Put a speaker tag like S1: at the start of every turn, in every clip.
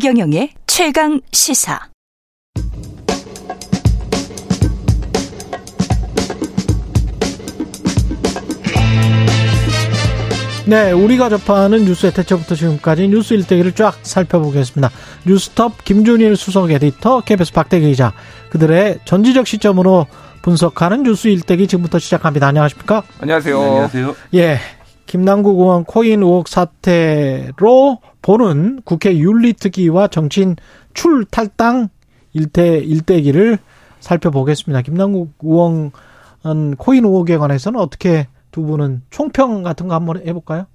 S1: 최경영의 최강 시사.
S2: 네, 우리가 접하는 뉴스의 대체부터 지금까지 뉴스 일대기를 쫙 살펴보겠습니다. 뉴스톱 김준일 수석 에디터, KBS 박대기 기자, 그들의 전지적 시점으로 분석하는 뉴스 일대기 지금부터 시작합니다. 안녕하십니까?
S3: 안녕하세요.
S4: 네, 안녕하세요.
S2: 예. 김남국 의원 코인 의혹 사태로 보는 국회 윤리특위와 정치인 출탈당 일대, 일대기를 살펴보겠습니다. 김남국 의원 코인 의혹에 관해서는 어떻게 두 분은 총평 같은 거 한번 해볼까요?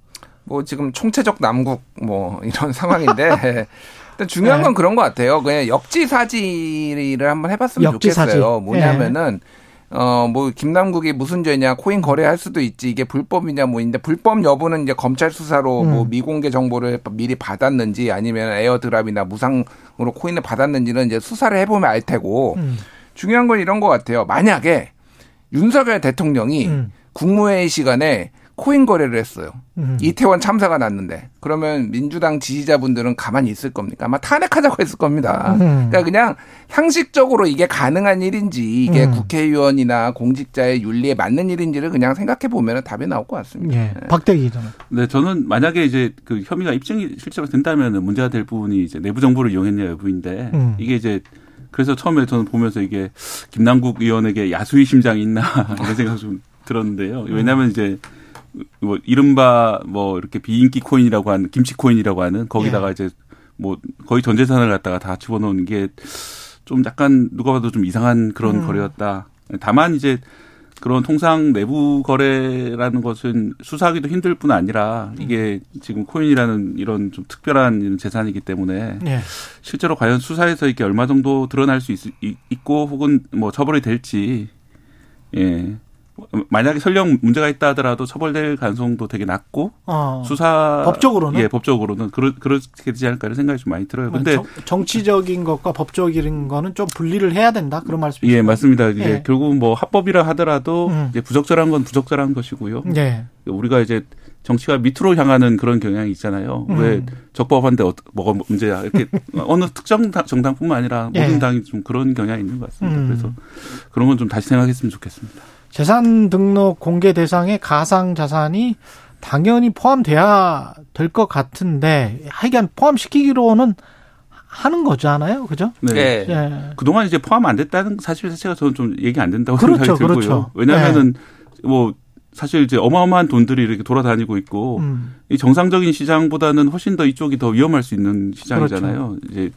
S3: 뭐 지금 총체적 남국 뭐 이런 상황인데 일단 중요한 건 네. 그런 것 같아요. 그냥 역지사지를 한번 해봤으면 역지사지. 좋겠어요. 뭐냐면은 네. 어 뭐 김남국이 무슨 죄냐 코인 거래할 수도 있지 이게 불법이냐 뭐 인데 불법 여부는 이제 검찰 수사로 음. 뭐 미공개 정보를 미리 받았는지 아니면 airdrop이나 무상으로 코인을 받았는지는 이제 수사를 해보면 알 테고 음. 중요한 건 이런 것 같아요. 만약에 윤석열 대통령이 음. 국무회의 시간에 코인 거래를 했어요. 음. 이태원 참사가 났는데 그러면 민주당 지지자분들은 가만히 있을 겁니까? 아마 탄핵하자고 했을 겁니다. 음. 그러니까 그냥 상식적으로 이게 가능한 일인지 이게 음. 국회의원이나 공직자의 윤리에 맞는 일인지를 그냥 생각해 보면 답이 나올 것 같습니다.
S2: 예. 네. 박대기 기자는.
S4: 네, 저는 만약에 이제 그 혐의가 입증이 실제로 된다면 문제가 될 부분이 이제 내부 정보를 이용했냐 여부인데 음. 이게 이제 그래서 처음에 저는 보면서 이게 김남국 의원에게 야수의 심장이 있나 이런 생각 좀 들었는데요. 왜냐하면 이제 뭐 이른바 뭐 이렇게 비인기 코인이라고 하는 김치 코인이라고 하는 거기다가 예. 이제 뭐 거의 전 재산을 갖다가 다 집어넣는 게좀 약간 누가 봐도 좀 이상한 그런 음. 거래였다. 다만 이제 그런 통상 내부 거래라는 것은 수사하기도 힘들 뿐 아니라 이게 지금 코인이라는 이런 좀 특별한 재산이기 때문에 예. 실제로 과연 수사에서 이게 얼마 정도 드러날 수 있, 있고 혹은 뭐 처벌이 될지 예. 만약에 설령 문제가 있다 하더라도 처벌될 가능성도 되게 낮고 어. 수사
S2: 법적으로는
S4: 예 법적으로는 그러, 그렇게 되지 않을까 이런 생각이 좀 많이 들어요. 근데
S2: 정, 치적인 것과 법적인 거는 좀 분리를 해야 된다 그런 말씀이시죠?
S4: 예 맞습니다. 이제 예. 결국은 뭐 합법이라 하더라도 음. 이제 부적절한 건 부적절한 것이고요. 예. 우리가 이제 정치가 밑으로 향하는 그런 경향이 있잖아요. 음. 왜 적법한데 어, 뭐가 문제야 이렇게 어느 특정 정당뿐만 아니라 모든 예. 당이 좀 그런 경향이 있는 것 같습니다. 음. 그래서 그런 건 좀 다시 생각했으면 좋겠습니다.
S2: 재산 등록 공개 대상에 가상 자산이 당연히 포함돼야 될 것 같은데 하여간 포함시키기로는 하는 거잖아요. 그죠?
S4: 네. 네. 네. 그동안 이제 포함 안 됐다는 사실 자체가 저는 좀 얘기 안 된다고 그렇죠, 생각이 들고요. 그렇죠. 왜냐하면은 네. 뭐 사실 이제 어마어마한 돈들이 이렇게 돌아다니고 있고 음. 이 정상적인 시장보다는 훨씬 더 이쪽이 더 위험할 수 있는 시장이잖아요. 그렇죠. 이제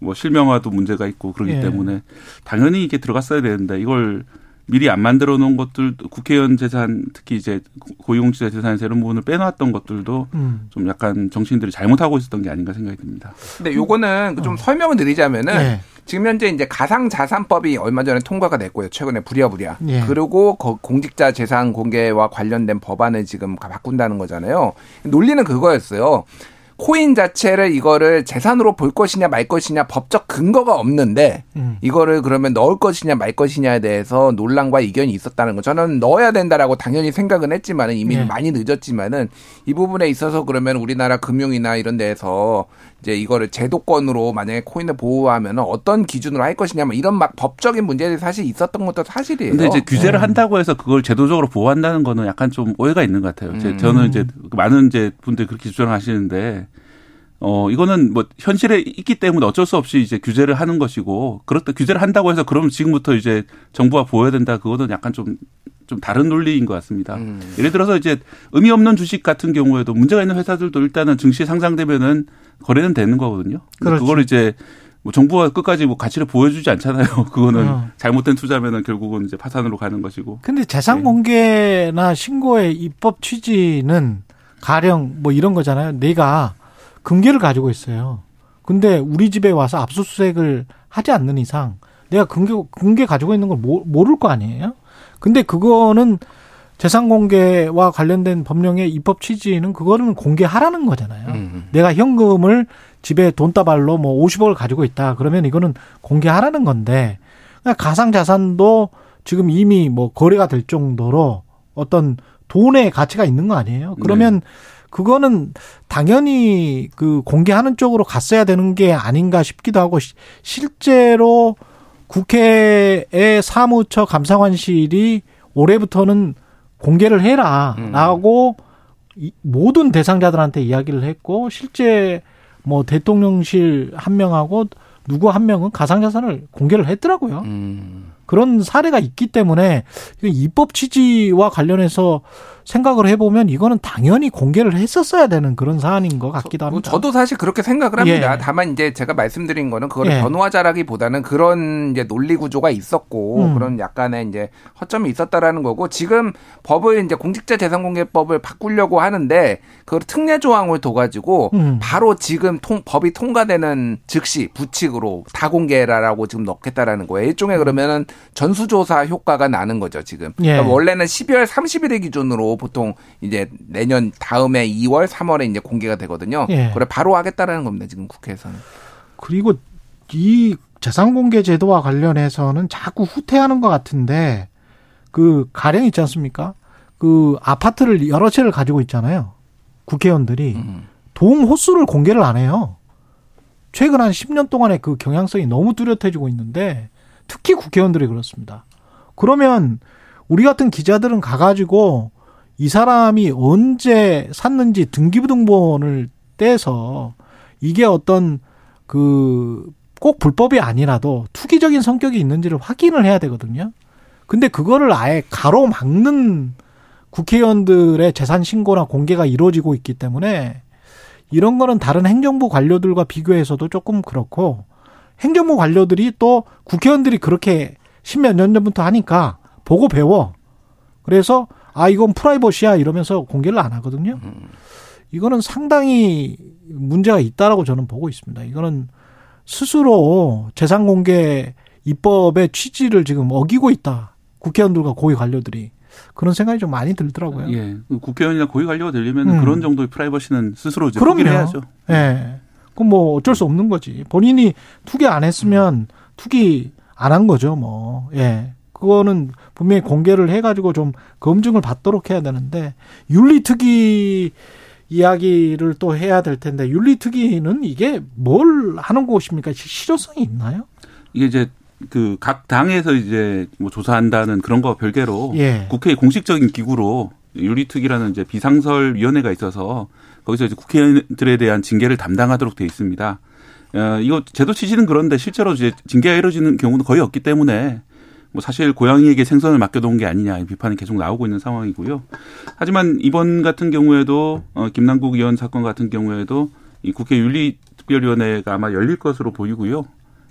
S4: 뭐 실명화도 문제가 있고 그렇기 예. 때문에 당연히 이게 들어갔어야 되는데 이걸 미리 안 만들어 놓은 것들 국회의원 재산 특히 이제 고위공직자 재산에서 이런 부분을 빼놨던 것들도 음. 좀 약간 정치인들이 잘못하고 있었던 게 아닌가 생각이 듭니다.
S3: 근데 요거는 좀 어. 설명을 드리자면은 네. 지금 현재 이제 가상자산법이 얼마 전에 통과가 됐고요. 최근에 부랴부랴. 예. 그리고 공직자 재산 공개와 관련된 법안을 지금 바꾼다는 거잖아요. 논리는 그거였어요. 코인 자체를 이거를 재산으로 볼 것이냐 말 것이냐 법적 근거가 없는데 음. 이거를 그러면 넣을 것이냐 말 것이냐에 대해서 논란과 이견이 있었다는 거. 저는 넣어야 된다라고 당연히 생각은 했지만은 이미 네. 많이 늦었지만은 이 부분에 있어서 그러면 우리나라 금융이나 이런 데에서 이제 이거를 제도권으로 만약에 코인을 보호하면 어떤 기준으로 할 것이냐 뭐 이런 막 법적인 문제들이 사실 있었던 것도 사실이에요.
S4: 근데 이제 규제를 음. 한다고 해서 그걸 제도적으로 보호한다는 거는 약간 좀 오해가 있는 것 같아요. 음. 저는 이제 많은 이제 분들 그렇게 주장하시는데 어, 이거는 뭐 현실에 있기 때문에 어쩔 수 없이 이제 규제를 하는 것이고, 그렇다 규제를 한다고 해서 그럼 지금부터 이제 정부가 보여야 된다. 그거는 약간 좀, 좀 다른 논리인 것 같습니다. 음. 예를 들어서 이제 의미 없는 주식 같은 경우에도 문제가 있는 회사들도 일단은 증시에 상장되면은 거래는 되는 거거든요. 그렇죠. 그걸 이제 뭐 정부가 끝까지 뭐 가치를 보여주지 않잖아요. 그거는 어. 잘못된 투자면은 결국은 이제 파산으로 가는 것이고.
S2: 근데 재산 공개나 신고의 입법 취지는 가령 뭐 이런 거잖아요. 내가 금괴를 가지고 있어요. 근데 우리 집에 와서 압수수색을 하지 않는 이상 내가 금괴, 금괴 가지고 있는 걸 모를 거 아니에요? 근데 그거는 재산 공개와 관련된 법령의 입법 취지는 그거는 공개하라는 거잖아요. 음. 음. 내가 현금을 집에 돈다발로 뭐 50억을 가지고 있다. 그러면 이거는 공개하라는 건데 가상 자산도 지금 이미 뭐 거래가 될 정도로 어떤 돈의 가치가 있는 거 아니에요? 그러면 네. 그거는 당연히 그 공개하는 쪽으로 갔어야 되는 게 아닌가 싶기도 하고 실제로 국회의 사무처 감사관실이 올해부터는 공개를 해라라고 음. 모든 대상자들한테 이야기를 했고 실제 뭐 대통령실 한 명하고 누구 한 명은 가상자산을 공개를 했더라고요. 음. 그런 사례가 있기 때문에 입법 취지와 관련해서 생각을 해보면 이거는 당연히 공개를 했었어야 되는 그런 사안인 것 같기도 뭐 합니다.
S3: 저도 사실 그렇게 생각을 합니다. 예. 다만 이제 제가 말씀드린 거는 그걸 예. 변호하자라기보다는 그런 이제 논리 구조가 있었고 음. 그런 약간의 이제 허점이 있었다라는 거고 지금 법을 이제 공직자 재산공개법을 바꾸려고 하는데 그걸 특례 조항을 둬가지고 음. 바로 지금 통, 법이 통과되는 즉시 부칙으로 다 공개라라고 지금 넣겠다라는 거예요. 일종의 그러면은 전수조사 효과가 나는 거죠 지금. 예. 그러니까 원래는 12월 30일을 기준으로 보통 이제 내년 다음에 2월, 3월에 이제 공개가 되거든요. 예. 그래 바로 하겠다라는 겁니다. 지금 국회에서는.
S2: 그리고 이 재산공개 제도와 관련해서는 자꾸 후퇴하는 것 같은데 그 가령 있지 않습니까? 그 아파트를 여러 채를 가지고 있잖아요. 국회의원들이 음. 도움 호수를 공개를 안 해요. 최근 한 10년 동안의 그 경향성이 너무 뚜렷해지고 있는데 특히 국회의원들이 그렇습니다. 그러면 우리 같은 기자들은 가가지고 이 사람이 언제 샀는지 등기부등본을 떼서 이게 어떤 그 꼭 불법이 아니라도 투기적인 성격이 있는지를 확인을 해야 되거든요. 근데 그거를 아예 가로막는 국회의원들의 재산 신고나 공개가 이루어지고 있기 때문에 이런 거는 다른 행정부 관료들과 비교해서도 조금 그렇고 행정부 관료들이 또 국회의원들이 그렇게 십몇 년 전부터 하니까 보고 배워. 그래서 아 이건 프라이버시야 이러면서 공개를 안 하거든요. 이거는 상당히 문제가 있다라고 저는 보고 있습니다. 이거는 스스로 재산 공개 입법의 취지를 지금 어기고 있다. 국회의원들과 고위 관료들이 그런 생각이 좀 많이 들더라고요.
S4: 예. 국회의원이나 고위 관료가 되려면 음. 그런 정도의 프라이버시는 스스로 이제 포기를 해야죠.
S2: 예. 그럼 뭐 어쩔 수 없는 거지. 본인이 투기 안 했으면 음. 투기 안 한 거죠, 뭐. 예. 그거는 분명히 공개를 해가지고 좀 검증을 받도록 해야 되는데 윤리특위 이야기를 또 해야 될 텐데 윤리특위는 이게 뭘 하는 곳입니까? 실효성이 있나요?
S4: 이게 이제 그 각 당에서 이제 뭐 조사한다는 그런 거 별개로 예. 국회의 공식적인 기구로 윤리특위라는 이제 비상설 위원회가 있어서 거기서 이제 국회의원들에 대한 징계를 담당하도록 돼 있습니다. 어, 이거 제도 취지는 그런데 실제로 이제 징계가 이루어지는 경우는 거의 없기 때문에 뭐 사실 고양이에게 생선을 맡겨놓은 게 아니냐 이 비판이 계속 나오고 있는 상황이고요. 하지만 이번 같은 경우에도 어, 김남국 의원 사건 같은 경우에도 이 국회 윤리특별위원회가 아마 열릴 것으로 보이고요.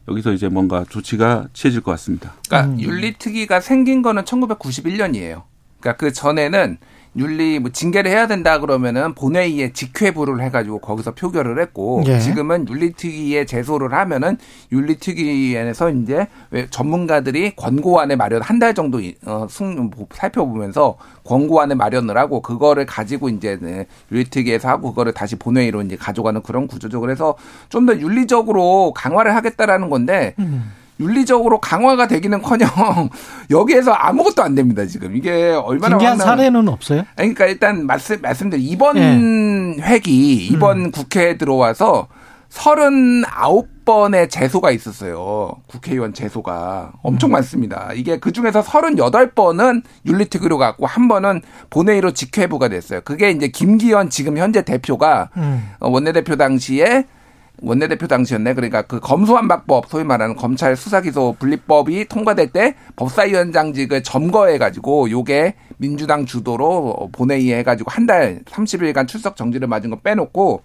S4: 여기서 이제 뭔가 조치가 취해질 것 같습니다.
S3: 그러니까 음. 윤리특위가 생긴 거는 1991년이에요. 그러니까 그 전에는 윤리 뭐 징계를 해야 된다 그러면은 본회의에 직회부를 해가지고 거기서 표결을 했고 예. 지금은 윤리특위에 제소를 하면은 윤리특위에서 이제 왜 전문가들이 권고안에 마련 한 달 정도 어, 승 살펴보면서 권고안에 마련을 하고 그거를 가지고 이제 네, 윤리특위에서 하고 그거를 다시 본회의로 이제 가져가는 그런 구조죠. 그래서 좀 더 윤리적으로 강화를 하겠다라는 건데. 음. 윤리적으로 강화가 되기는커녕 여기에서 아무것도 안 됩니다 지금 이게 얼마나
S2: 징계한 사례는 없어요?
S3: 그러니까 일단 말씀 말씀드린 이번 네. 회기 이번 음. 국회에 들어와서 39번의 재소가 있었어요. 국회의원 재소가 엄청 음. 많습니다. 이게 그 중에서 38번은 윤리특위로 갔고 한 번은 본회의로 직회부가 됐어요. 그게 이제 김기현 지금 현재 대표가 음. 원내대표 당시에 원내대표 당시였네. 그러니까 그 검수완박법 소위 말하는 검찰 수사기소 분리법이 통과될 때 법사위원장직을 점거해가지고 요게 민주당 주도로 본회의에 해가지고 한 달 30일간 출석 정지를 맞은 거 빼놓고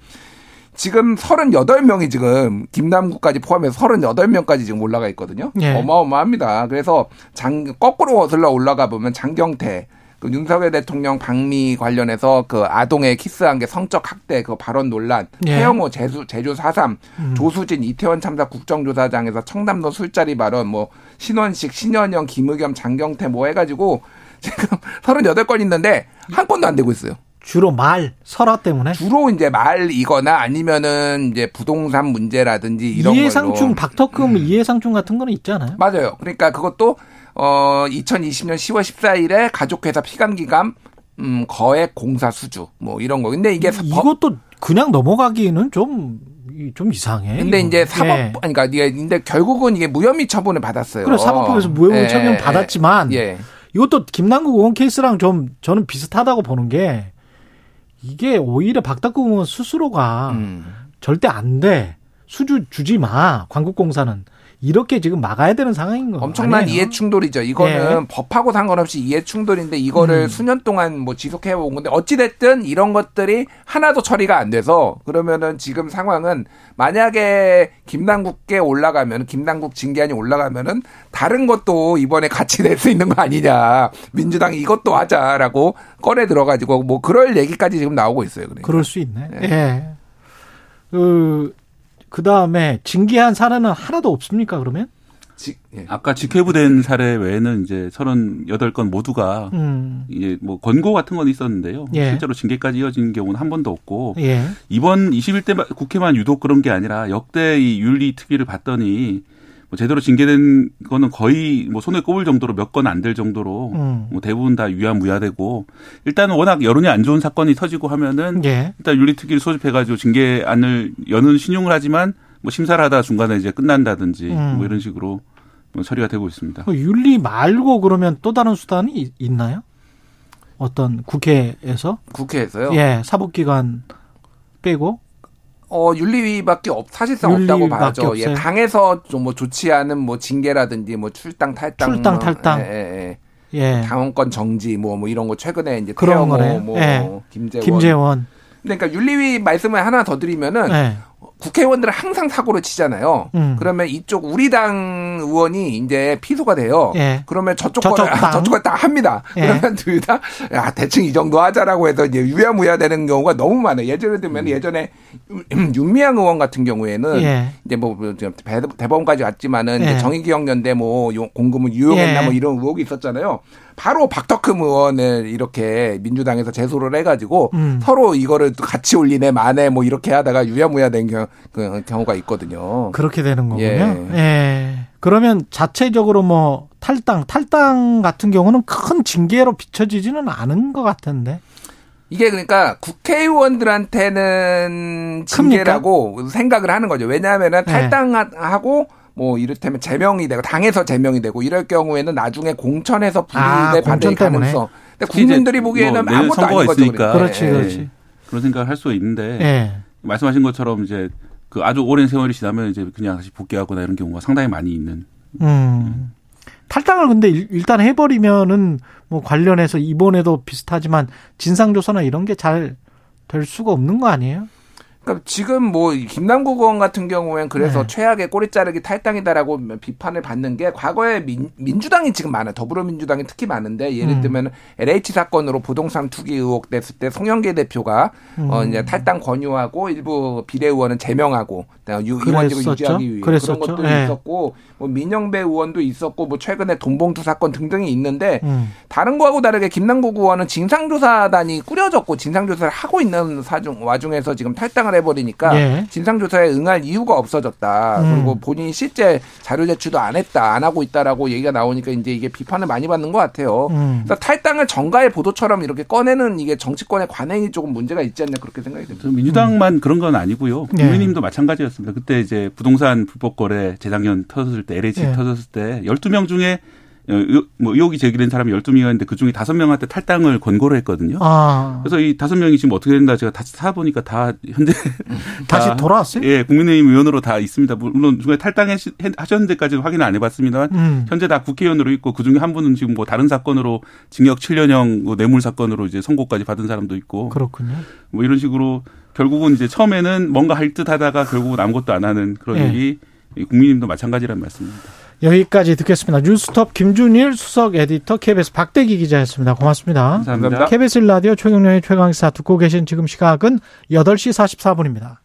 S3: 지금 38명이 지금 김남국까지 포함해서 38명까지 지금 올라가 있거든요. 예. 어마어마합니다. 그래서 장 거꾸로 거슬러 올라가 보면 장경태 그 윤석열 대통령 방미 관련해서 그 아동의 키스한 게 성적 학대 그 발언 논란, 예. 태영호 제주 제주 4.3, 음. 조수진 이태원 참사 국정조사장에서 청담도 술자리 발언, 뭐 신원식, 신현영, 김의겸, 장경태 뭐 해가지고 지금 38건 있는데 한 건도 안 되고 있어요.
S2: 주로 말 설화 때문에
S3: 주로 이제 말이거나 아니면은 이제 부동산 문제라든지 이런
S2: 이해상충 박터금 음. 이해상충 같은 거는 있잖아요.
S3: 맞아요. 그러니까 그것도 어 2020년 10월 14일에 가족회사 피감기감 음, 거액 공사 수주 뭐 이런 거. 근데 이게
S2: 이것도 그냥 넘어가기는 좀. 좀 이상해.
S3: 근데 이거. 이제 사법, 예. 그러니까 이게 근데 결국은 이게 무혐의 처분을 받았어요.
S2: 그래 사법부에서 무혐의 예. 처분 받았지만 예. 이것도 김남국 의원 케이스랑 좀 저는 비슷하다고 보는 게 이게 오히려 박덕국 의원 스스로가 음. 절대 안 돼. 수주 주지 마. 광국공사는. 이렇게 지금 막아야 되는 상황인 거예요.
S3: 엄청난 이해 충돌이죠. 이거는 네. 법하고 상관없이 이해 충돌인데 이거를 음. 수년 동안 뭐 지속해 온 건데 어찌 됐든 이런 것들이 하나도 처리가 안 돼서 그러면은 지금 상황은 만약에 김남국께 올라가면 김남국 징계안이 올라가면은 다른 것도 이번에 같이 낼 수 있는 거 아니냐. 민주당이 이것도 하자라고 꺼내 들어 가지고 뭐 그럴 얘기까지 지금 나오고 있어요.
S2: 그러니까. 그럴 수 있네. 예. 네. 그, 그 다음에 징계한 사례는 하나도 없습니까, 그러면?
S4: 지, 예. 아까 직회부된 사례 외에는 이제 38건 모두가 음. 이제 뭐 권고 같은 건 있었는데요. 예. 실제로 징계까지 이어진 경우는 한 번도 없고 예. 이번 21대 국회만 유독 그런 게 아니라 역대 이 윤리 특위를 봤더니 뭐 제대로 징계된 거는 거의 뭐 손에 꼽을 정도로 몇 건 안 될 정도로 음. 뭐 대부분 다 유야무야되고 일단은 워낙 여론이 안 좋은 사건이 터지고 하면은 예. 일단 윤리특위를 소집해가지고 징계안을 여는 신용을 하지만 뭐 심사를 하다 중간에 이제 끝난다든지 음. 뭐 이런 식으로 뭐 처리가 되고 있습니다.
S2: 그 윤리 말고 그러면 또 다른 수단이 있나요? 어떤 국회에서?
S3: 국회에서요?
S2: 예, 사법기관 빼고
S3: 어, 윤리위밖에 없, 사실상 없다고 봐야죠. 예, 당에서 좀뭐 좋지 않은 뭐 징계라든지 뭐 출당 탈당.
S2: 출당 탈당.
S3: 예, 예, 예. 예. 당원권 정지 뭐, 뭐 이런 거 최근에 이제 그런 거네. 뭐, 예. 김재원.
S2: 김재원.
S3: 그러니까 윤리위 말씀을 하나 더 드리면은 예. 국회의원들은 항상 사고를 치잖아요. 음. 그러면 이쪽 우리 당 의원이 이제 피소가 돼요. 예. 그러면 저쪽 거를 아, 저쪽 거다 합니다. 예. 그러면 둘 다 야, 대충 이 정도 하자라고 해서 이제 유야무야 되는 경우가 너무 많아요. 예전에 들면 음. 예전에 윤미향 의원 같은 경우에는 예. 이제 뭐 대법원까지 왔지만은 예. 정의기억연대 뭐 공금을 유용했나 예. 뭐 이런 의혹이 있었잖아요. 바로 박덕흠 의원을 이렇게 민주당에서 제소를 해가지고 음. 서로 이거를 같이 올리네 마네 뭐 이렇게 하다가 유야무야 된 경, 그 경우가 있거든요.
S2: 그렇게 되는 거군요. 예. 예. 그러면 자체적으로 뭐 탈당, 탈당 같은 경우는 큰 징계로 비춰지지는 않은 것 같은데.
S3: 이게 그러니까 국회의원들한테는 징계라고 큽니까? 생각을 하는 거죠. 왜냐하면은 네. 탈당하고 네. 뭐 이를테면 제명이 되고 당에서 제명이 되고 이럴 경우에는 나중에 공천에서 불이익을 아, 받을 가능성. 근데 국민들이 보기에는 뭐 아무것도 아닌 거죠.
S2: 그러니까. 그렇지, 그렇지.
S4: 그런 생각을 할 수 있는데 네. 말씀하신 것처럼 이제 그 아주 오랜 세월이 지나면 이제 그냥 다시 복귀하거나 이런 경우가 상당히 많이 있는.
S2: 음. 탈당을 근데 일단 해버리면은 뭐 관련해서 이번에도 비슷하지만 진상조사나 이런 게 잘 될 수가 없는 거 아니에요?
S3: 그러니까 지금 뭐 김남국 의원 같은 경우엔 그래서 네. 최악의 꼬리 자르기 탈당이다라고 비판을 받는 게 과거에 민, 민주당이 지금 많아요. 더불어민주당이 특히 많은데 예를 음. 들면 LH 사건으로 부동산 투기 의혹 됐을 때 송영계 대표가 음. 어 이제 탈당 권유하고 일부 비례 의원은 제명하고 의원직을 유지하기 위해 그랬었죠. 그런 것도 네. 있었고 뭐 민영배 의원도 있었고 뭐 최근에 돈봉투 사건 등등이 있는데 음. 다른 거하고 다르게 김남국 의원은 진상조사단이 꾸려졌고 진상조사를 하고 있는 사중 와중에서 지금 탈당을 해버리니까 예. 진상조사에 응할 이유가 없어졌다. 음. 그리고 본인이 실제 자료 제출도 안 했다, 안 하고 있다라고 얘기가 나오니까 이제 이게 비판을 많이 받는 것 같아요. 음. 그래서 탈당을 정가의 보도처럼 이렇게 꺼내는 이게 정치권의 관행이 조금 문제가 있지 않냐 그렇게 생각이 듭니다.
S4: 민주당만 음. 그런 건 아니고요. 예. 국민님도 예. 마찬가지였습니다. 그때 이제 부동산 불법 거래 재작년 터졌을 때 LH 예. 터졌을 때 12명 중에 어, 뭐 의혹이 제기된 사람이 12명이었는데 그중에 5명한테 탈당을 권고를 했거든요. 아. 그래서 이 5명이 지금 어떻게 된다 제가 다시 사보니까 다 현재
S2: 다시 돌아왔어요?
S4: 예, 국민의힘 의원으로 다 있습니다. 물론 중에 탈당하셨는데까지는 확인을 안 해봤습니다만 음. 현재 다 국회의원으로 있고 그중에 한 분은 지금 뭐 다른 사건으로 징역 7년형 뭐 뇌물 사건으로 이제 선고까지 받은 사람도 있고
S2: 그렇군요.
S4: 뭐 이런 식으로 결국은 이제 처음에는 뭔가 할 듯 하다가 결국은 아무것도 안 하는 그런 예. 일이 국민님도 마찬가지란 말씀입니다.
S2: 여기까지 듣겠습니다. 뉴스톱 김준일 수석 에디터 KBS 박대기 기자였습니다. 고맙습니다.
S4: 감사합니다.
S2: KBS 라디오 최경련의 최강시사 듣고 계신 지금 시각은 8시 44분입니다.